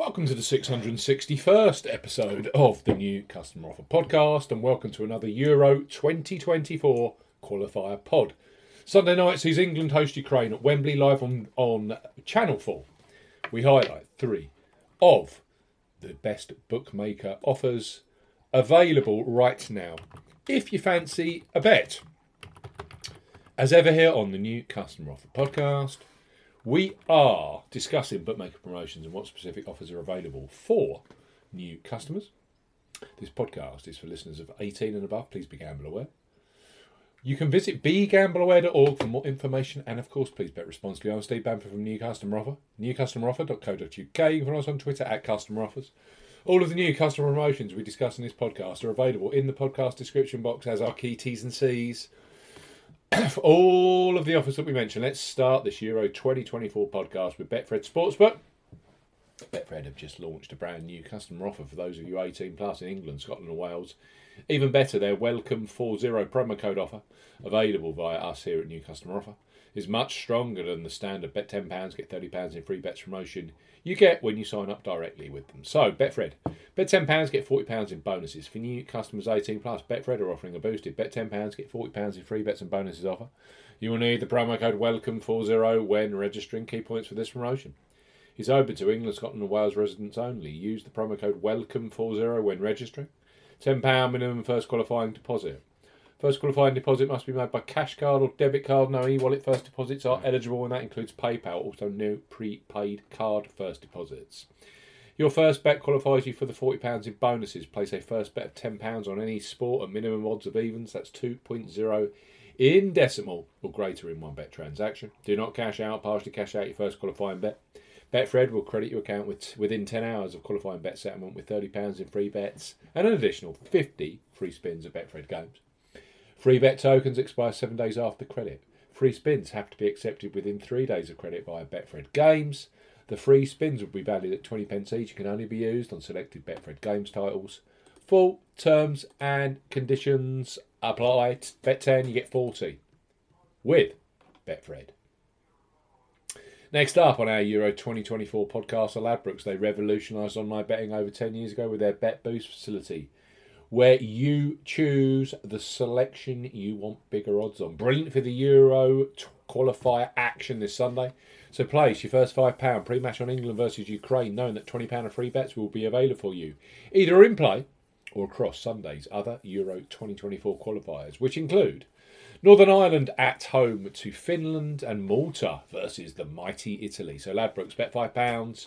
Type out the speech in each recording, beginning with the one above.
Welcome to the 661st episode of the new Customer Offer Podcast, and welcome to another Euro 2024 qualifier pod. Sunday night sees England host Ukraine at Wembley live on, on Channel 4. We highlight three of the best bookmaker offers available right now if you fancy a bet. As ever, here on the new Customer Offer Podcast, we are discussing bookmaker promotions and what specific offers are available for new customers. This podcast is for listeners of 18 and above. Please be gamble aware. You can visit begambleaware.org for more information and, of course, please bet responsibly. I'm Steve Bamford from New Customer Offer, newcustomeroffer.co.uk. You can follow us on Twitter at Customer Offers. All of the new customer promotions we discuss in this podcast are available in the podcast description box as our key T's and C's. For all of the offers that we mentioned, let's start this Euro 2024 podcast with Betfred Sportsbook. Betfred have just launched a brand new customer offer for those of you 18 plus in England, Scotland, and Wales. Even better, their Welcome 40 promo code offer, available via us here at New Customer Offer, is much stronger than the standard bet £10, get £30 in free bets promotion you get when you sign up directly with them. So, Betfred, bet £10, get £40 in bonuses. For new customers 18 plus, Betfred are offering a boosted bet £10, get £40 in free bets and bonuses offer. You will need the promo code WELCOME40 when registering. Key points for this promotion. It's open to England, Scotland, and Wales residents only. Use the promo code WELCOME40 when registering. £10 minimum first qualifying deposit. First qualifying deposit must be made by cash card or debit card. No e-wallet first deposits are eligible, and that includes PayPal. Also, no prepaid card first deposits. Your first bet qualifies you for the £40 in bonuses. Place a first bet of £10 on any sport at minimum odds of evens. That's 2.0 in decimal or greater in one bet transaction. Do not cash out, partially cash out your first qualifying bet. Betfred will credit your account with, within 10 hours of qualifying bet settlement with £30 in free bets and an additional 50 free spins at Betfred games. Free bet tokens expire seven days after credit. Free spins have to be accepted within three days of credit via Betfred Games. The free spins will be valued at 20 pence each and can only be used on selected Betfred Games titles. Full terms and conditions apply. Bet 10, you get 40 with Betfred. Next up on our Euro 2024 podcast are Ladbrokes. They revolutionised online betting over 10 years ago with their Bet Boost facility where you choose the selection you want bigger odds on. Brilliant for the Euro qualifier action this Sunday. So place your first £5 pre-match on England versus Ukraine, knowing that £20 of free bets will be available for you, either in play or across Sunday's other Euro 2024 qualifiers, which include Northern Ireland at home to Finland and Malta versus the mighty Italy. So Ladbrokes bet £5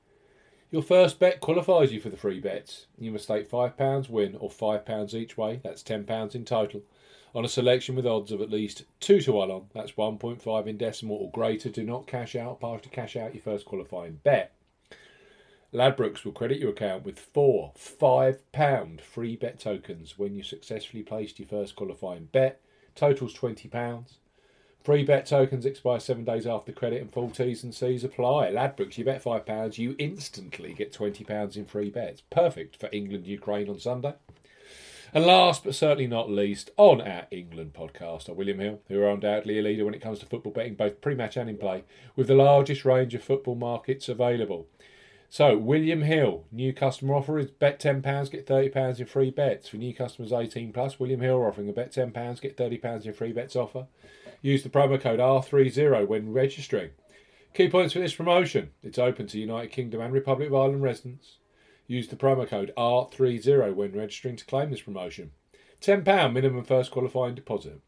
Your first bet qualifies you for the free bets. You must stake £5 win or £5 each way, that's £10 in total, on a selection with odds of at least 2 to 1 on, that's 1.5 in decimal or greater. Do not cash out, partially cash out your first qualifying bet. Ladbrokes will credit your account with four £5 free bet tokens when you successfully placed your first qualifying bet. Totals £20. Free bet tokens expire seven days after credit and full T's and C's apply. Ladbrokes, you bet £5, you instantly get £20 in free bets. Perfect for England Ukraine on Sunday. And last but certainly not least, on our England podcast are William Hill, who are undoubtedly a leader when it comes to football betting, both pre match and in play, with the largest range of football markets available. So, William Hill, new customer offer is bet £10, get £30 in free bets. For new customers 18 plus, William Hill offering a bet £10, get £30 in free bets offer. Use the promo code R30 when registering. Key points for this promotion it's open to United Kingdom and Republic of Ireland residents. Use the promo code R30 when registering to claim this promotion. £10 minimum first qualifying deposit.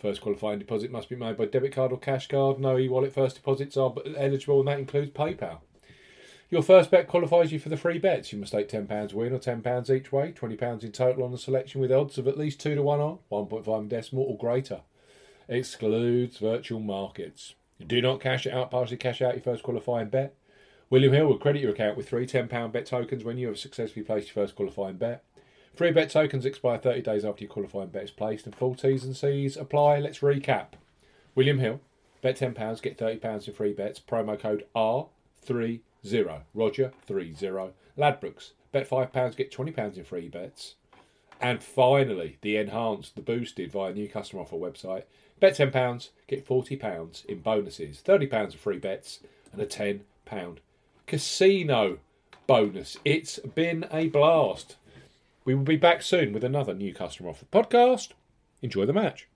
First qualifying deposit must be made by debit card or cash card. No e wallet first deposits are eligible, and that includes PayPal. Your first bet qualifies you for the free bets. You must stake £10 win or £10 each way, £20 in total on a selection with odds of at least 2 to 1 on, 1.5 decimal or greater. Excludes virtual markets. Do not cash it out, partially cash out your first qualifying bet. William Hill will credit your account with three £10 bet tokens when you have successfully placed your first qualifying bet. Free bet tokens expire 30 days after your qualifying bet is placed, and full T's and C's apply. Let's recap. William Hill, bet £10, get £30 in free bets. Promo code R30, Roger30. Ladbrokes, bet £5, get £20 in free bets. And finally, the enhanced, the boosted via new customer offer website. Bet £10, get £40 in bonuses, £30 of free bets, and a £10 casino bonus. It's been a blast. We will be back soon with another new customer offer podcast. Enjoy the match.